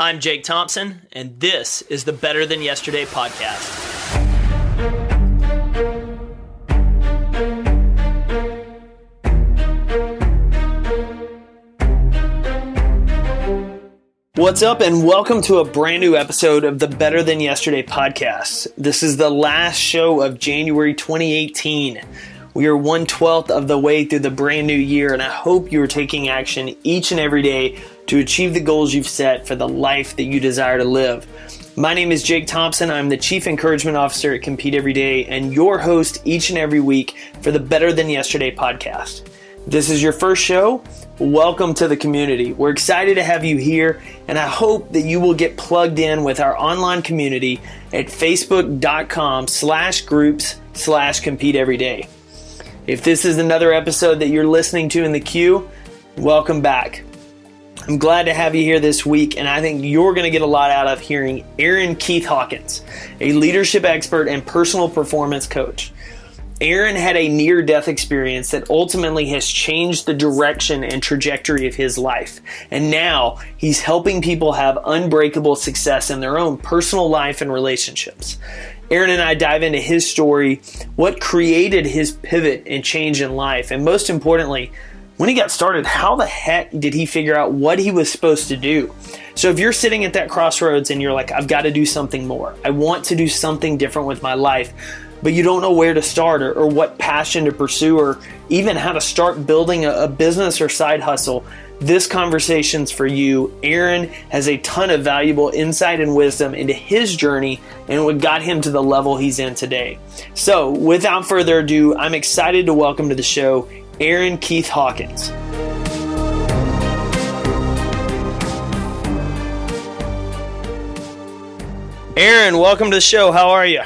I'm Jake Thompson, and this is the Better Than Yesterday podcast. What's up, and welcome to a brand new episode of the Better Than Yesterday podcast. This is the last show of January 2018. We are one twelfth of the way through the brand new year, and I hope you are taking action each and every day to achieve the goals you've set for the life that you desire to live. My name is Jake Thompson. I'm the Chief Encouragement Officer at Compete Every Day and your host each and every week for the Better Than Yesterday podcast. This is your first show. Welcome to the community. We're excited to have you here, and I hope that you will get plugged in with our online community at facebook.com slash groups slash compete every day. If this is another episode that you're listening to in the queue, welcome back. I'm glad to have you here this week, and I think you're going to get a lot out of hearing Aaron Keith Hawkins, a leadership expert and personal performance coach. Aaron had a near death experience that ultimately has changed the direction and trajectory of his life. And now he's helping people have unbreakable success in their own personal life and relationships. Aaron and I dive into his story, what created his pivot and change in life, and most importantly, when he got started, how the heck did he figure out what he was supposed to do? So if you're sitting at that crossroads and you're like, I've got to do something more, I want to do something different with my life, but you don't know where to start or, or what passion to pursue or even how to start building a, a business or side hustle, this conversation's for you. Aaron has a ton of valuable insight and wisdom into his journey and what got him to the level he's in today. So, without further ado, I'm excited to welcome to the show Aaron Keith Hawkins. Aaron, welcome to the show. How are you?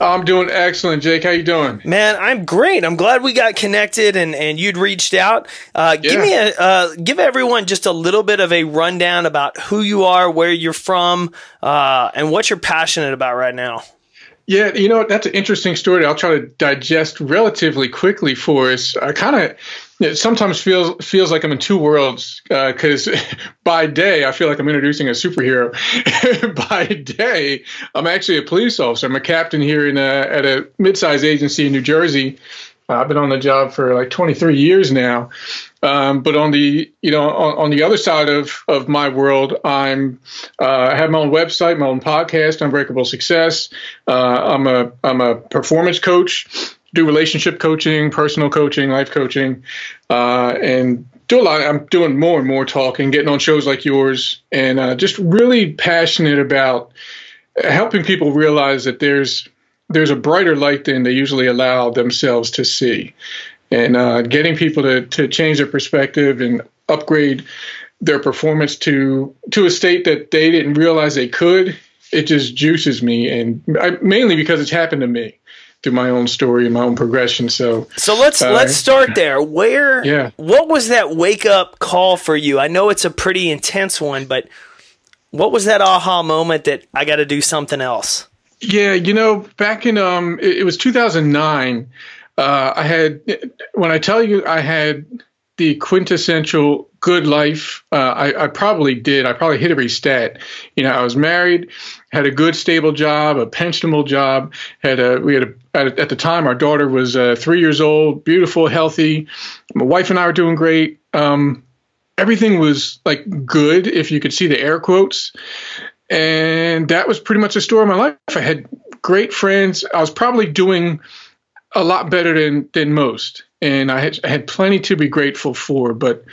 I'm doing excellent, Jake. How you doing? Man, I'm great. I'm glad we got connected and, and you'd reached out. Uh, yeah. Give me a uh, give everyone just a little bit of a rundown about who you are, where you're from, uh, and what you're passionate about right now. Yeah, you know that's an interesting story. I'll try to digest relatively quickly for us. I kind of it sometimes feels feels like I'm in two worlds because uh, by day I feel like I'm introducing a superhero. by day, I'm actually a police officer. I'm a captain here in a, at a mid-sized agency in New Jersey. I've been on the job for like 23 years now. Um, but on the you know on, on, the other side of of my world, I'm uh, I have my own website, my own podcast, Unbreakable Success. Uh, I'm a I'm a performance coach, do relationship coaching, personal coaching, life coaching, uh, and do a lot. I'm doing more and more talking, getting on shows like yours, and uh, just really passionate about helping people realize that there's there's a brighter light than they usually allow themselves to see. And uh, getting people to, to change their perspective and upgrade their performance to to a state that they didn't realize they could it just juices me. And I, mainly because it's happened to me through my own story and my own progression. So so let's uh, let's start there. Where yeah. what was that wake up call for you? I know it's a pretty intense one but what was that aha moment that i got to do something else yeah you know back in um it, it was 2009 uh, I had, when I tell you I had the quintessential good life, uh, I, I, probably did. I probably hit every stat. You know, I was married, had a good, stable job, a pensionable job. Had a, we had a, at, at the time, our daughter was uh, three years old, beautiful, healthy. My wife and I were doing great. Um, everything was like good, if you could see the air quotes. And that was pretty much the story of my life. I had great friends. I was probably doing a lot better than than most, and I had, I had plenty to be grateful for. But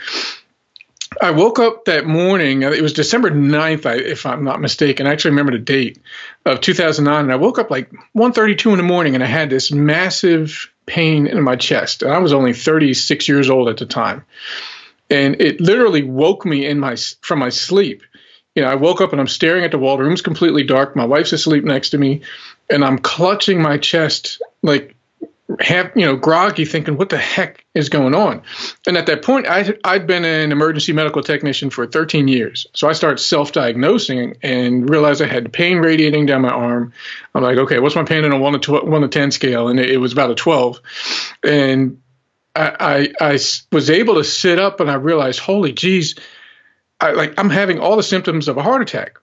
I woke up that morning. It was December 9th, if I'm not mistaken. I actually remember the date of 2009. And I woke up like 1:32 in the morning, and I had this massive pain in my chest. And I was only 36 years old at the time, and it literally woke me in my from my sleep. You know, I woke up and I'm staring at the wall. The room's completely dark. My wife's asleep next to me, and I'm clutching my chest like have you know groggy thinking what the heck is going on? And at that point I, i'd been an emergency medical technician for 13 years. So i started self-diagnosing and realized i had pain radiating down my arm. I'm like okay what's my pain on a 1 to, 12, 1 to 10 scale? And it, it was about a 12 and I, I, I was able to sit up and i realized holy geez I like I'm having all the symptoms of a heart attack.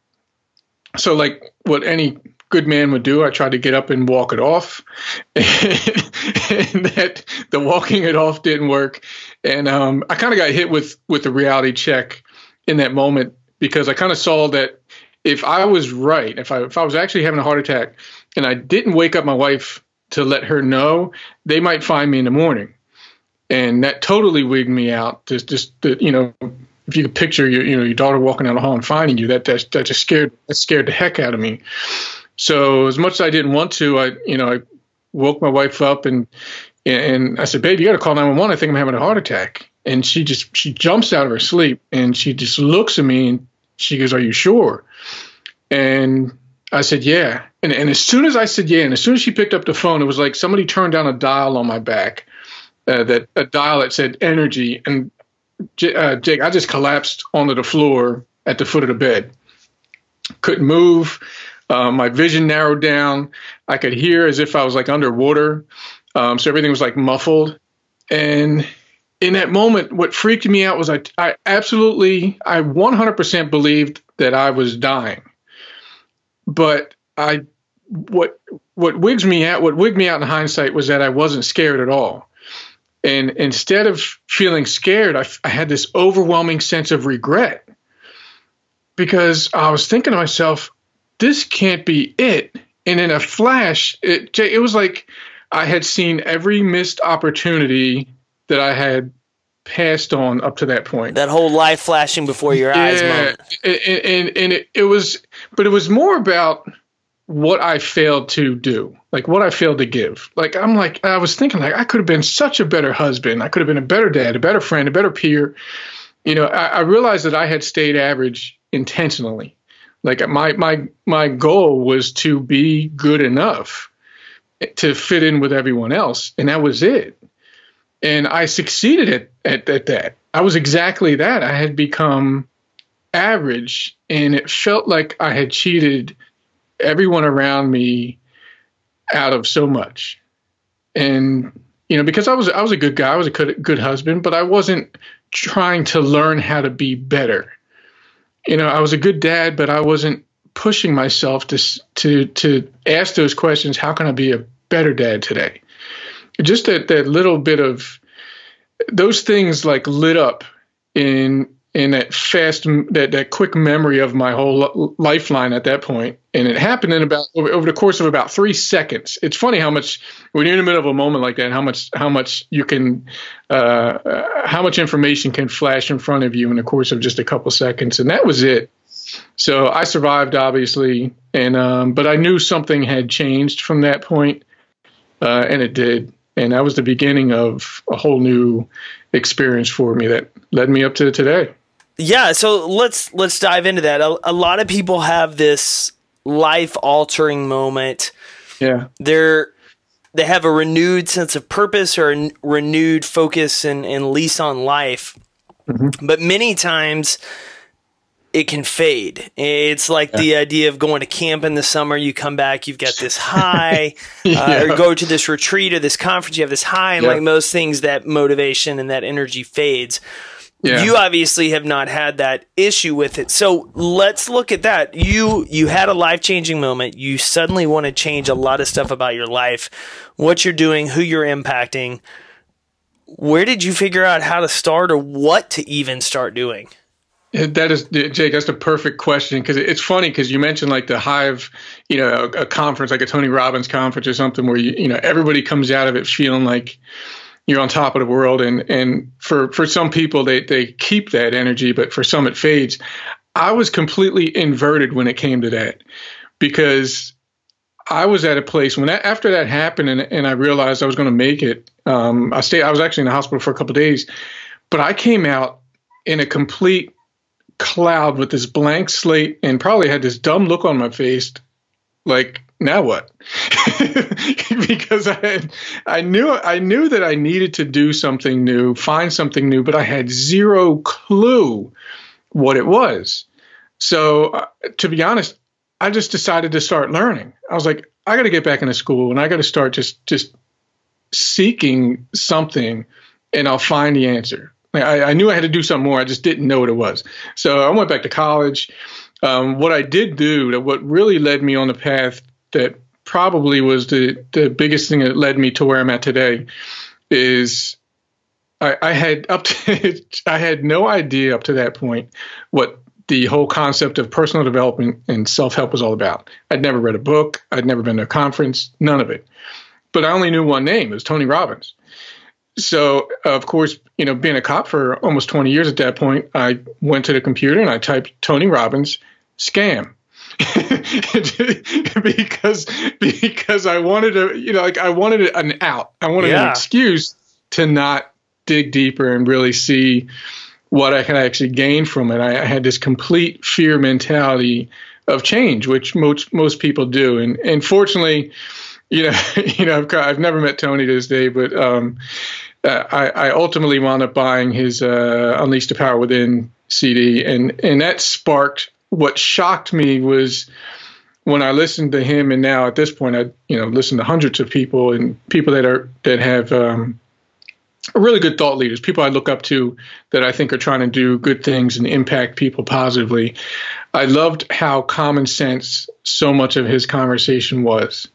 So like what any good man would do, I tried to get up and walk it off, and, that the walking it off didn't work, and um, I kind of got hit with with the reality check in that moment because I kind of saw that if I was right, if I if I was actually having a heart attack, and I didn't wake up my wife to let her know, they might find me in the morning, and that totally wigged me out. Just just you know if you could picture your you know your daughter walking down the hall and finding you, that that, that just scared that scared the heck out of me. So as much as I didn't want to, I you know I woke my wife up and and I said, "Babe, you got to call 911. I think I'm having a heart attack." And she just she jumps out of her sleep and she just looks at me and she goes, "Are you sure?" And I said, "Yeah." And and as soon as I said yeah, and as soon as she picked up the phone, it was like somebody turned down a dial on my back. Uh, that a dial that said energy, and uh, Jake, I just collapsed onto the floor at the foot of the bed. Couldn't move. Uh, my vision narrowed down. I could hear as if I was like underwater. Um, so everything was like muffled. And in that moment, what freaked me out was I, I absolutely, I 100% believed that I was dying. But I, what, what wigs me out, what wigged me out in hindsight was that I wasn't scared at all. And instead of feeling scared, I, I had this overwhelming sense of regret because I was thinking to myself, this can't be it. And in a flash, it, it was like I had seen every missed opportunity that I had passed on up to that point. That whole life flashing before your yeah, eyes moment. And, and, and it, it was, but it was more about what I failed to do, like what I failed to give. Like I'm like I was thinking like I could have been such a better husband. I could have been a better dad, a better friend, a better peer. You know, I, I realized that I had stayed average intentionally. Like my my my goal was to be good enough to fit in with everyone else, and that was it. And I succeeded at, at, at that. I was exactly that. I had become average, and it felt like I had cheated everyone around me out of so much. And you know, because I was I was a good guy, I was a good good husband, but I wasn't trying to learn how to be better. You know, I was a good dad, but I wasn't pushing myself to to to ask those questions. How can I be a better dad today? Just that that little bit of those things like lit up in in that fast that that quick memory of my whole lifeline at that point. And it happened in about over, over, the course of about three seconds. It's funny how much when you're in the middle of a moment like that how much how much you can uh, uh, how much information can flash in front of you in the course of just a couple seconds. And that was it. So i survived obviously. And um, but i knew something had changed from that point uh, and it did. And that was the beginning of a whole new experience for me that led me up to today yeah, so let's let's dive into that. A, a lot of people have this life altering moment. Yeah. They're they have a renewed sense of purpose or a renewed focus and, and lease on life. Mm-hmm. But many times it can fade. It's like yeah. the idea of going to camp in the summer. You come back, you've got this high, yeah. uh, or go to this retreat or this conference, you have this high, and yeah. like most things, that motivation and that energy fades. Yeah. You obviously have not had that issue with it. So let's look at that. You you had a life-changing moment. You suddenly want to change a lot of stuff about your life, what you're doing, who you're impacting. Where did you figure out how to start or what to even start doing? That is, Jake. That's the perfect question because it's funny because you mentioned like the Hive, you know, a, a, conference like a Tony Robbins conference or something where you, you know, everybody comes out of it feeling like, you're on top of the world and and for for some people they they keep that energy but for some it fades. I was completely inverted when it came to that because i was at a place when that after that happened and, and i realized i was going to make it um, i stayed i was actually in the hospital for a couple days but i came out in a complete cloud with this blank slate and probably had this dumb look on my face like now what? because I had, I knew I knew that I needed to do something new, find something new, but I had zero clue what it was. So uh, to be honest, I just decided to start learning. I was like, I got to get back into school and I got to start just just seeking something, and I'll find the answer. I, I, knew I had to do something more. I just didn't know what it was. So I went back to college. Um, what I did do, what really led me on the path that probably was the, the biggest thing that led me to where I'm at today, is I, I had up to I had no idea up to that point what the whole concept of personal development and self help was all about. I'd never read a book. I'd never been to a conference. None of it. But I only knew one name. It was Tony Robbins so of course, you know, being a cop for almost 20 years at that point, I went to the computer and I typed Tony Robbins scam. because because I wanted to, you know, like I wanted an out. I wanted yeah. an excuse to not dig deeper and really see what I can actually gain from it. I, I had this complete fear mentality of change, which most most people do, and and fortunately, you know, you know, I've, I've never met Tony to this day, but um, uh, I, I, ultimately wound up buying his uh, Unleash the Power Within CD, and and that sparked what shocked me was when I listened to him, and now at this point, I you know listen to hundreds of people and people that are that have um, really good thought leaders, people I look up to that I think are trying to do good things and impact people positively. I loved how common sense so much of his conversation was,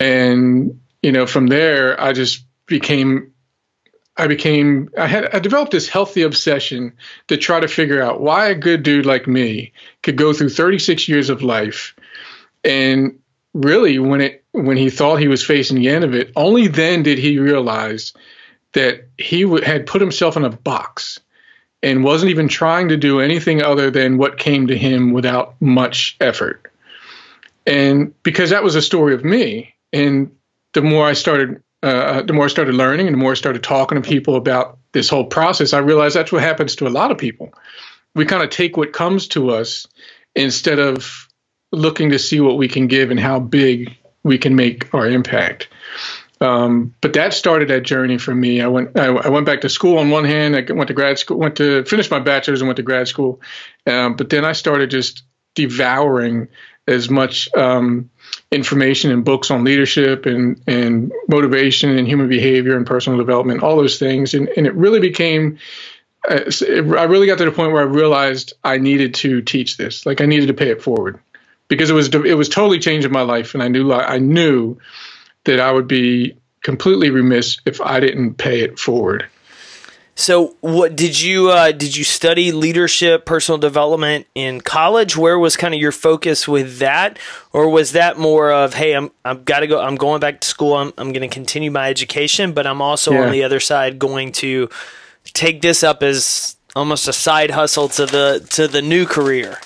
and you know from there I just became I became I had I developed this healthy obsession to try to figure out why a good dude like me could go through 36 years of life and really when it when he thought he was facing the end of it only then did he realize that he w- had put himself in a box and wasn't even trying to do anything other than what came to him without much effort. And because that was a story of me and the more I started uh, the more I started learning and the more I started talking to people about this whole process, I realized that's what happens to a lot of people. We kind of take what comes to us instead of looking to see what we can give and how big we can make our impact. Um, but that started that journey for me. I went I, I, went back to school on one hand. I went to grad school, went to finish my bachelor's and went to grad school. Um, but then I started just devouring as much um, information and books on leadership and, and motivation and human behavior and personal development, all those things. And, and it really became, uh, I really got to the point where I realized I needed to teach this. Like I needed to pay it forward because it was, it was totally changing my life. And I knew, I knew that I would be completely remiss if I didn't pay it forward. So, what did you uh, did you study leadership, personal development in college? Where was kind of your focus with that, or was that more of, hey, I'm I've got to go, I'm going back to school, I'm I'm going to continue my education, but I'm also yeah. on the other side going to take this up as almost a side hustle to the to the new career.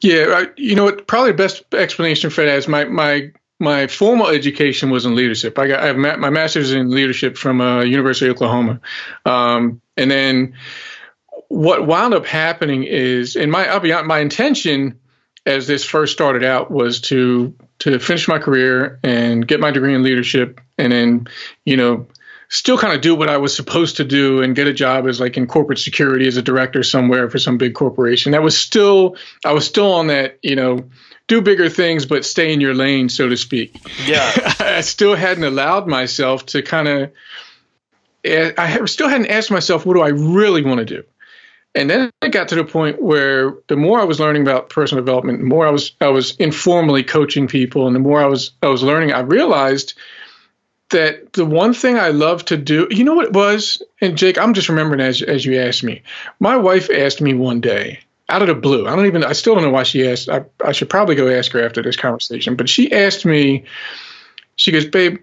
Yeah, I, you know what? Probably the best explanation for that is my my my formal education was in leadership. I got I have my master's in leadership from uh, University of Oklahoma, um, and then what wound up happening is, and my I'll be honest, my intention as this first started out was to to finish my career and get my degree in leadership, and then you know still kind of do what I was supposed to do and get a job as like in corporate security as a director somewhere for some big corporation. That was still I was still on that you know do bigger things, but stay in your lane, so to speak. Yeah. I still hadn't allowed myself to kind of, I still hadn't asked myself, what do I really want to do? And then it got to the point where the more I was learning about personal development, the more I was I was informally coaching people, and the more I was I was learning, I realized that the one thing I love to do, you know what it was? And Jake, I'm just remembering as as you asked me. My wife asked me one day, out of the blue. I don't even. I still don't know why she asked. I, I should probably go ask her after this conversation. But she asked me. She goes, "Babe,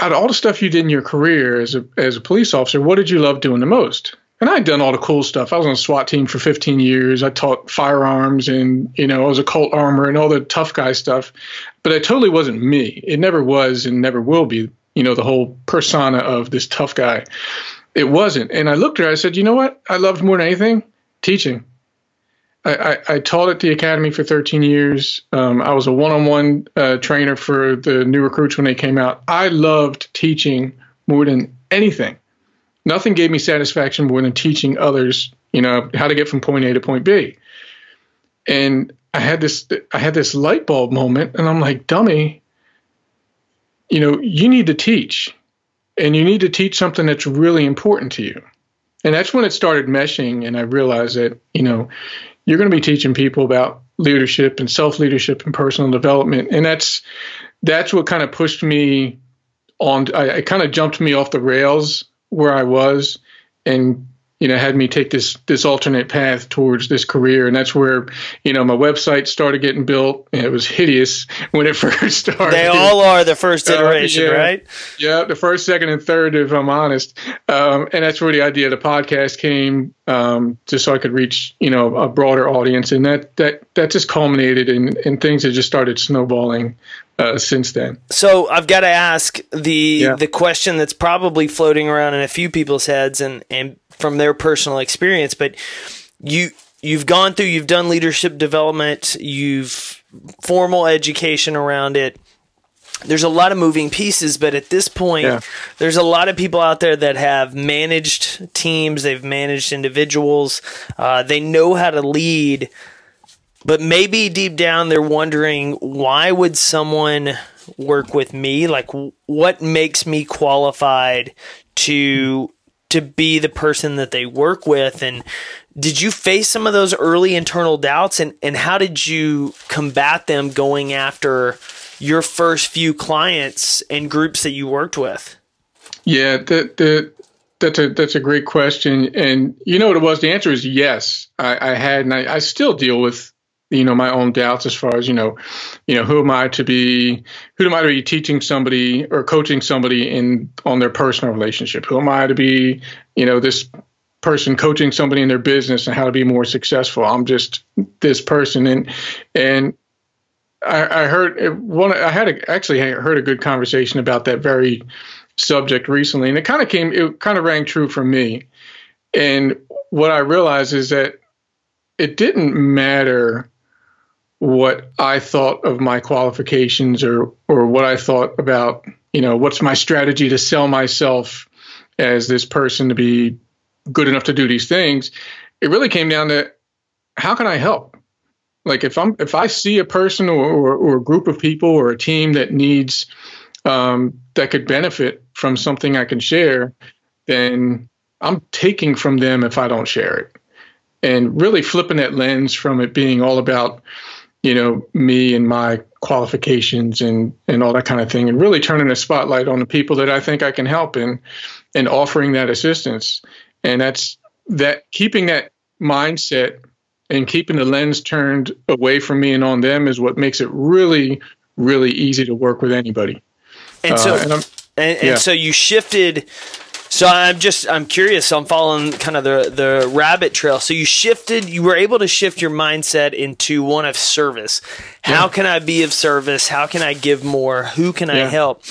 out of all the stuff you did in your career as a as a police officer, what did you love doing the most?" And I'd done all the cool stuff. I was on a SWAT team for 15 years. I taught firearms and, you know, I was a Colt armor and all the tough guy stuff. But it totally wasn't me. It never was and never will be, you know, the whole persona of this tough guy. It wasn't. And I looked at her, I said, you know what? I loved more than anything? Teaching. I, I, taught at the academy for 13 years. Um, I was a one-on-one uh, trainer for the new recruits when they came out. I loved teaching more than anything. Nothing gave me satisfaction more than teaching others, you know, how to get from point A to point B. And I had this, I had this light bulb moment, and I'm like, dummy, you know, you need to teach, and you need to teach something that's really important to you. and that's when it started meshing, and I realized that you know you're going to be teaching people about leadership and self leadership and personal development, and that's that's what kind of pushed me on. I, it kind of jumped me off the rails where I was, and you know had me take this this alternate path towards this career. And that's where you know my website started getting built. And it was hideous when it first started. They all are the first iteration uh, yeah, right? Yeah the first second and third if i'm honest. Um, and that's where the idea of the podcast came um, just so i could reach you know a broader audience. And that that that just culminated in in things that just started snowballing uh, since then. So I've got to ask the yeah. the question that's probably floating around in a few people's heads, and and from their personal experience. But you you've gone through, you've done leadership development, you've formal education around it. There's a lot of moving pieces, but at this point, yeah. there's a lot of people out there that have managed teams, they've managed individuals, uh, they know how to lead but maybe deep down they're wondering why would someone work with me like what makes me qualified to to be the person that they work with and did you face some of those early internal doubts and and how did you combat them going after your first few clients and groups that you worked with yeah the that's a that's a great question, and you know what it was. The answer is yes. I, I had, and I, I still deal with you know my own doubts as far as you know you know who am i to be who am i to be teaching somebody or coaching somebody in on their personal relationship? Who am i to be you know this person coaching somebody in their business and how to be more successful? I'm just this person. And and i, I heard one i had a, actually heard a good conversation about that very subject recently and it kind of came it kind of rang true for me. And what i realized is that it didn't matter what I thought of my qualifications or or what I thought about, you know, what's my strategy to sell myself as this person to be good enough to do these things. It really came down to how can I help? Like if I'm if I see a person or, or, or a group of people or a team that needs um, that could benefit from something I can share, then I'm taking from them if I don't share it. And really flipping that lens from it being all about you know me and my qualifications and and all that kind of thing and really turning a spotlight on the people that I think I can help and and offering that assistance and that's that keeping that mindset and keeping the lens turned away from me and on them is what makes it really really easy to work with anybody and so uh, and, and, and yeah. so you shifted so I'm just I'm curious. So I'm following kind of the the rabbit trail. So you shifted. You were able to shift your mindset into one of service. How yeah. can I be of service? How can I give more? Who can yeah. I help?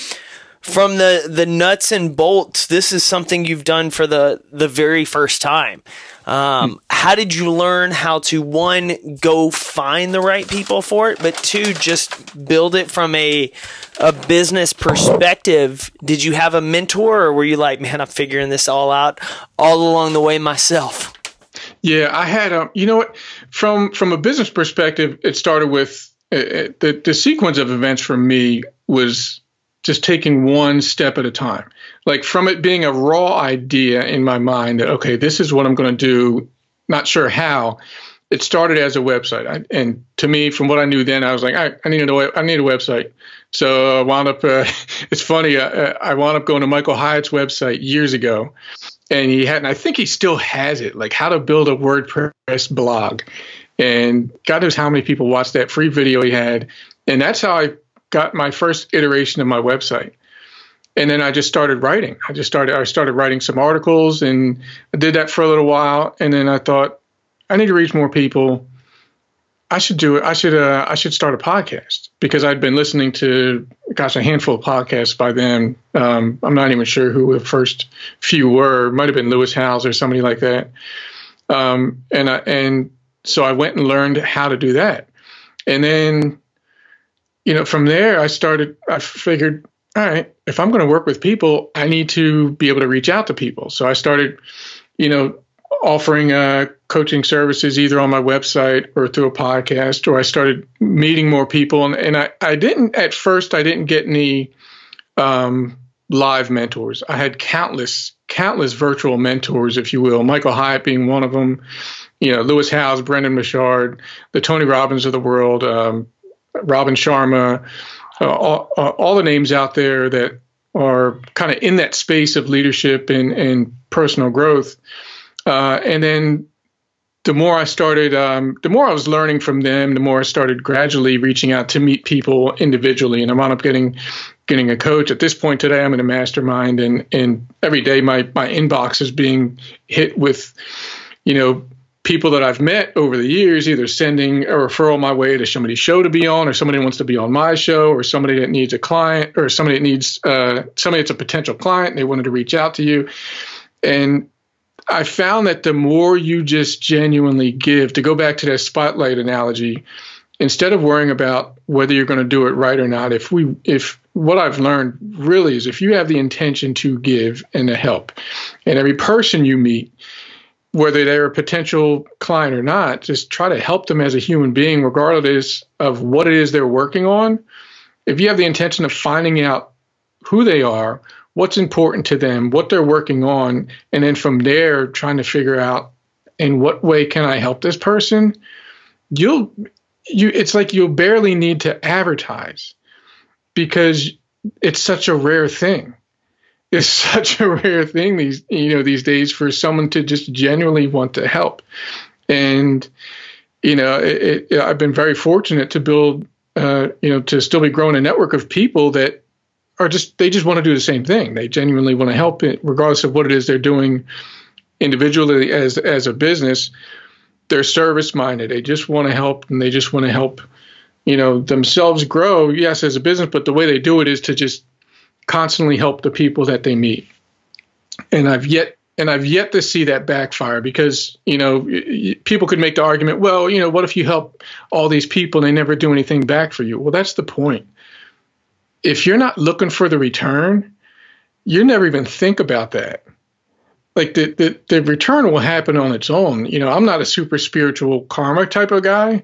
From the the nuts and bolts, this is something you've done for the the very first time. Um, how did you learn how to one go find the right people for it, but two just build it from a a business perspective? Did you have a mentor, or were you like, man, I'm figuring this all out all along the way myself? Yeah, I had um, you know what, from from a business perspective, it started with uh, uh the the sequence of events for me was just taking one step at a time. Like from it being a raw idea in my mind that, okay, this is what I'm going to do, not sure how. It started as a website. I, and to me, from what I knew then, I was like, I, I need a, I need a website. So I wound up, uh, it's funny, uh, I wound up going to Michael Hyatt's website years ago. And he had, and I think he still has it, like how to build a WordPress blog. And God knows how many people watched that free video he had. And that's how I got my first iteration of my website. And then I just started writing. I just started I started writing some articles and I did that for a little while and then I thought I need to reach more people. I should do it. I should uh, I should start a podcast because I'd been listening to gosh a handful of podcasts by then. Um, I'm not even sure who the first few were. It might have been Lewis Howes or somebody like that. Um, and I, and so I went and learned how to do that. And then you know, from there, I started, I figured, all right, if I'm going to work with people, I need to be able to reach out to people. So I started, you know, offering uh, coaching services either on my website or through a podcast, or I started meeting more people. And, and I, I didn't, at first, I didn't get any um, live mentors. I had countless, countless virtual mentors, if you will. Michael Hyatt being one of them. You know, Lewis Howes, Brendon Burchard, the Tony Robbins of the world, um, Robin Sharma, uh, all, uh, all, the names out there that are kind of in that space of leadership and, and personal growth. Uh, and then the more I started, um, the more I was learning from them, the more I started gradually reaching out to meet people individually, and I wound up getting getting a coach. At this point today, I'm in a mastermind, and and every day my my inbox is being hit with, you know, people that I've met over the years, either sending a referral my way to somebody's show to be on, or somebody wants to be on my show, or somebody that needs a client, or somebody that needs uh, somebody that's a potential client, and they wanted to reach out to you, and I found that the more you just genuinely give, to go back to that spotlight analogy, instead of worrying about whether you're going to do it right or not, if we, if what I've learned really is if you have the intention to give and to help, and every person you meet, whether they're a potential client or not, just try to help them as a human being, regardless of what it is they're working on. If you have the intention of finding out who they are, what's important to them, what they're working on, and then from there trying to figure out in what way can I help this person, you'll you it's like you'll barely need to advertise because it's such a rare thing. It's such a rare thing these you know these days for someone to just genuinely want to help, and you know it, it, I've been very fortunate to build uh, you know to still be growing a network of people that are just they just want to do the same thing. They genuinely want to help it, regardless of what it is they're doing individually as as a business. They're service minded. They just want to help, and they just want to help, you know, themselves grow. Yes, as a business, but the way they do it is to just constantly help the people that they meet. And I've yet and I've yet to see that backfire because you know people could make the argument, well, you know, what if you help all these people and they never do anything back for you? Well, that's the point if you're not looking for the return, you never even think about that. Like the, the, the return will happen on its own. You know, I'm not a super spiritual karma type of guy,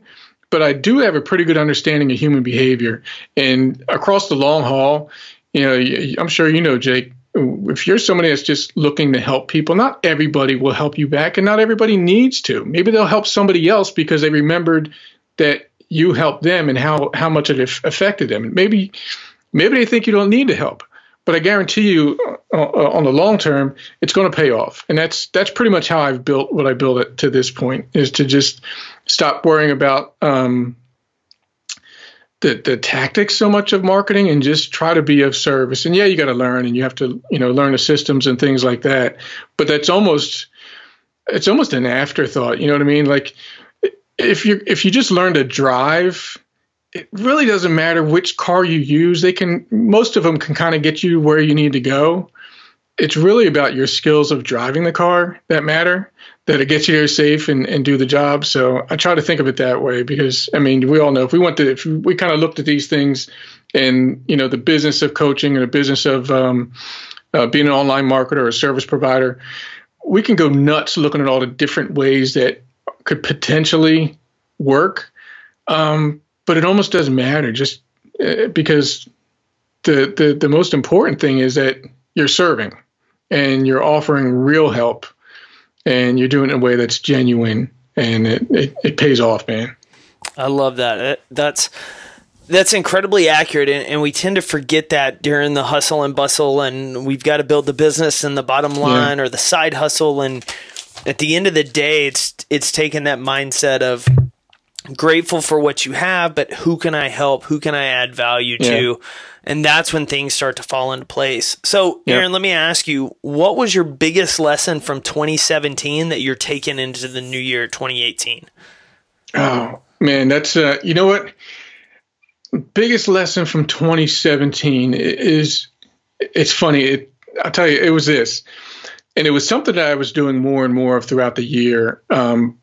but I do have a pretty good understanding of human behavior. And across the long haul, you know, I'm sure you know, Jake, if you're somebody that's just looking to help people, not everybody will help you back and not everybody needs to. Maybe they'll help somebody else because they remembered that you helped them and how, how much it affected them. Maybe Maybe they think you don't need to help, but I guarantee you, uh, uh, on the long term, it's going to pay off. And that's that's pretty much how I've built what I built it to this point is to just stop worrying about um, the the tactics so much of marketing and just try to be of service. And yeah, you got to learn and you have to you know learn the systems and things like that. But that's almost it's almost an afterthought. You know what I mean? Like if you if you just learn to drive it really doesn't matter which car you use. They can most of them can kind of get you where you need to go. It's really about your skills of driving the car that matter, that it gets you there safe and, and do the job. So I try to think of it that way because I mean we all know if we went to if we kind of looked at these things and you know the business of coaching and the business of um, uh, being an online marketer or a service provider, we can go nuts looking at all the different ways that could potentially work. Um, but it almost doesn't matter just uh, because the, the the most important thing is that you're serving and you're offering real help and you're doing it in a way that's genuine and it, it, it pays off man i love that that's that's incredibly accurate and, and, we tend to forget that during the hustle and bustle and we've got to build the business and the bottom line yeah. or the side hustle and at the end of the day it's it's taking that mindset of grateful for what you have, but who can I help? Who can I add value to? And that's when things start to fall into place. So, Aaron, yep. let me ask you, what was your biggest lesson from 2017 that you're taking into the new year 2018? Oh, man, that's uh, you know what? Biggest lesson from 2017 is it's funny. It, I'll tell you, it was this. And it was something that I was doing more and more of throughout the year. Um,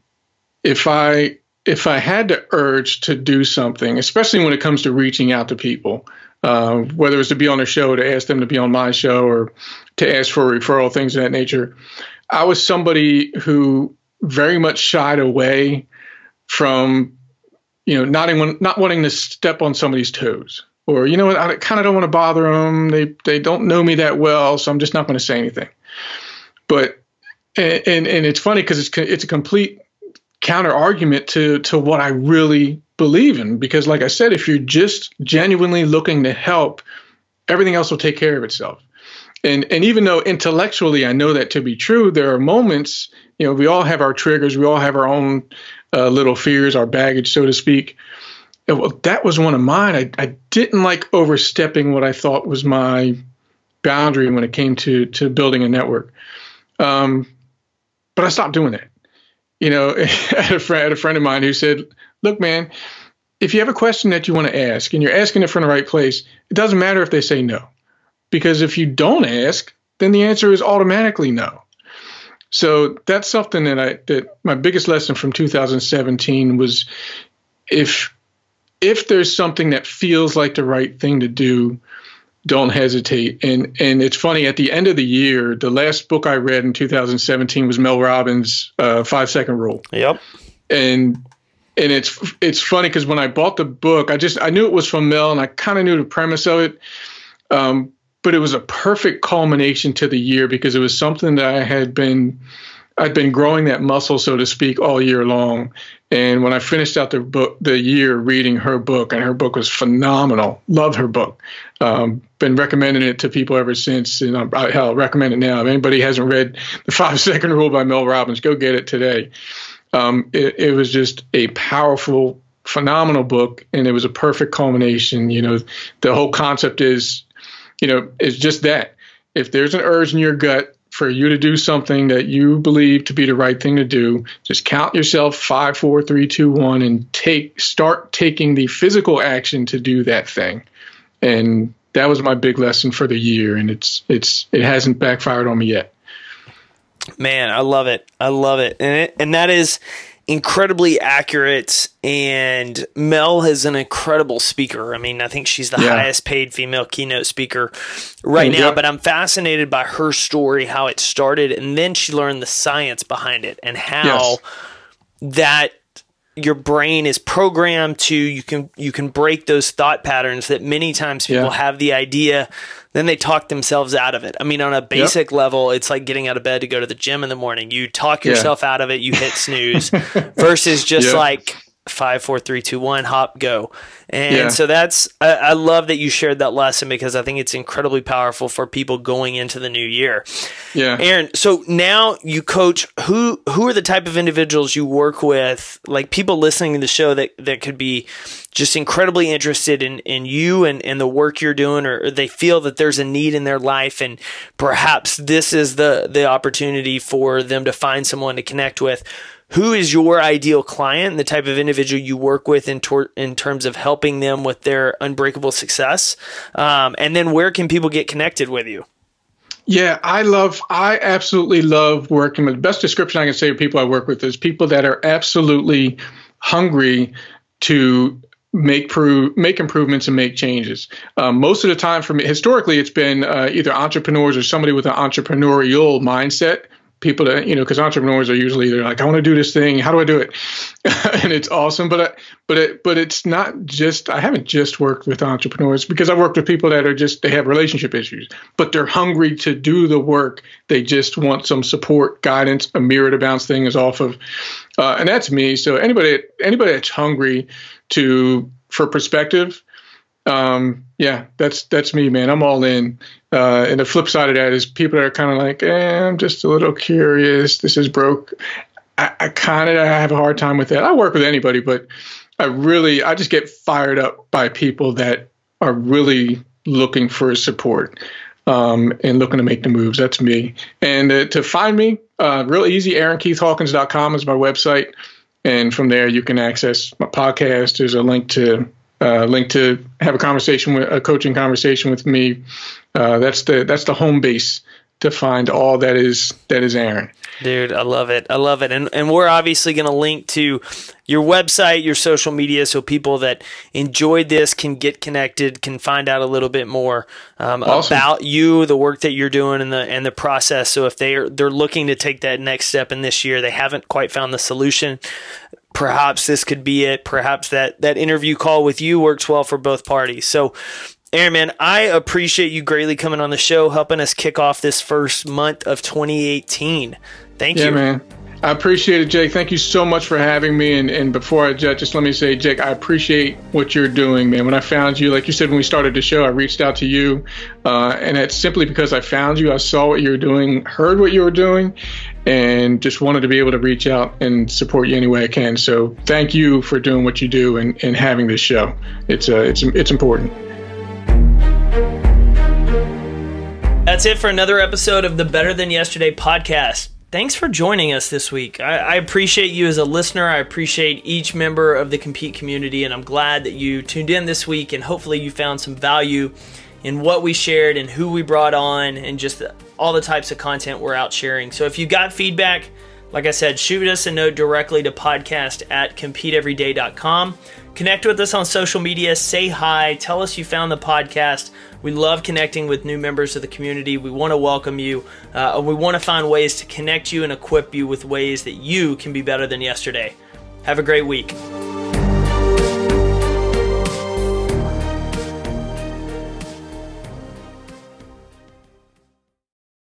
if I if I had the urge to do something, especially when it comes to reaching out to people, uh, whether it's to be on a show, to ask them to be on my show, or to ask for a referral, things of that nature, I was somebody who very much shied away from, you know, not, even, not wanting to step on somebody's toes. Or, you know I kind of don't want to bother them. They, they don't know me that well, so I'm just not going to say anything. but and and, and it's funny because it's it's a complete counter argument to to what I really believe in. Because, like I said, if you're just genuinely looking to help, everything else will take care of itself. And and even though intellectually I know that to be true, there are moments. You know, we all have our triggers. We all have our own uh, little fears, our baggage, so to speak. Well, that was one of mine. I, I didn't like overstepping what I thought was my boundary when it came to to building a network. Um, but I stopped doing that. You know, I had a friend, had a friend of mine who said, "Look, man, if you have a question that you want to ask and you're asking it from the right place, it doesn't matter if they say no, because if you don't ask, then the answer is automatically no." So that's something that I that my biggest lesson from 2017 was if if there's something that feels like the right thing to do, don't hesitate. And and it's funny at the end of the year, the last book I read in 2017 was Mel Robbins' uh, Five Second Rule. Yep. And and it's it's funny because when I bought the book, I just I knew it was from Mel, and I kind of knew the premise of it. Um, but it was a perfect culmination to the year because it was something that I had been I'd been growing that muscle, so to speak, all year long. And when I finished out the book, the year reading her book, and her book was phenomenal. Love her book. Um, been recommending it to people ever since, and I, will recommend it now. If anybody hasn't read the Five Second Rule by Mel Robbins, go get it today. Um, it, it was just a powerful, phenomenal book, and it was a perfect culmination. You know, the whole concept is, you know, is just that. If there's an urge in your gut for you to do something that you believe to be the right thing to do, just count yourself five, four, three, two, one, and take start taking the physical action to do that thing. And that was my big lesson for the year, and it's it's it hasn't backfired on me yet. Man, I love it. I love it, and it, and that is incredibly accurate and Mel is an incredible speaker. I mean, I think she's the yeah. highest paid female keynote speaker right now, yep. but I'm fascinated by her story, how it started, and then she learned the science behind it and how yes. that your brain is programmed to you can you can break those thought patterns that many times people yeah. have the idea then they talk themselves out of it. I mean, on a basic yep. level, it's like getting out of bed to go to the gym in the morning. You talk yourself yeah. out of it, you hit snooze, versus just yep. like five, four, three, two, one, hop, go. And yeah. so that's I, I, love that you shared that lesson because I think it's incredibly powerful for people going into the new year. Yeah. Aaron, so now you coach who who are the type of individuals you work with, like people listening to the show that that could be just incredibly interested in, in you and, and the work you're doing, or they feel that there's a need in their life, and perhaps this is the the opportunity for them to find someone to connect with who is your ideal client, the type of individual you work with in, tor- in terms of helping them with their unbreakable success, um, and then where can people get connected with you? Yeah, I love, I absolutely love working with. The best description I can say of people I work with is people that are absolutely hungry to make prove, make improvements and make changes. Um, most of the time, for me, historically, it's been uh, either entrepreneurs or somebody with an entrepreneurial mindset people that you know because entrepreneurs are usually they're like i want to do this thing how do i do it? And it's awesome but I, but it, but it's not just i haven't just worked with entrepreneurs because i've worked with people that are just they have relationship issues but they're hungry to do the work. They just want some support guidance a mirror to bounce things off of. Uh, and that's me. So anybody anybody that's hungry to for perspective um, yeah, that's that's me, man. I'm all in. Uh, and the flip side of that is people are kind of like, eh, I'm just a little curious. This is broke. I, I kind of have a hard time with that. I work with anybody, but I really, I just get fired up by people that are really looking for support um, and looking to make the moves. That's me. And uh, to find me, uh, real easy. AaronKeithHawkins.com is my website. And from there, you can access my podcast. There's a link to uh, link to have a conversation with a coaching conversation with me. Uh, that's the that's the home base to find all that is that is Aaron. Dude, I love it. I love it. And and we're obviously going to link to your website, your social media, so people that enjoyed this can get connected, can find out a little bit more um, awesome. about you, the work that you're doing, and the and the process. So if they are they're looking to take that next step in this year, they haven't quite found the solution perhaps this could be it. Perhaps that that interview call with you works well for both parties. So Aaron, man, I appreciate you greatly coming on the show, helping us kick off this first month of 2018. Thank yeah, you. man. I appreciate it, Jake. Thank you so much for having me. And, and before I jet, just let me say, Jake, I appreciate what you're doing, man. When I found you, like you said when we started the show, I reached out to you, uh, and it's simply because I found you. I saw what you were doing, heard what you were doing, and just wanted to be able to reach out and support you any way I can. So thank you for doing what you do and, and having this show. It's uh, it's it's important. That's it for another episode of the Better Than Yesterday podcast thanks for joining us this week. I, I, appreciate you as a listener. I appreciate each member of the Compete community, and I'm glad that you tuned in this week and hopefully you found some value in what we shared and who we brought on and just the, all the types of content we're out sharing. So if you got feedback, like I said, shoot us a note directly to podcast at competeeveryday.com. Connect with us on social media, say hi, tell us you found the podcast. We love connecting with new members of the community. We want to welcome you. Uh, we want to find ways to connect you and equip you with ways that you can be better than yesterday. Have a great week.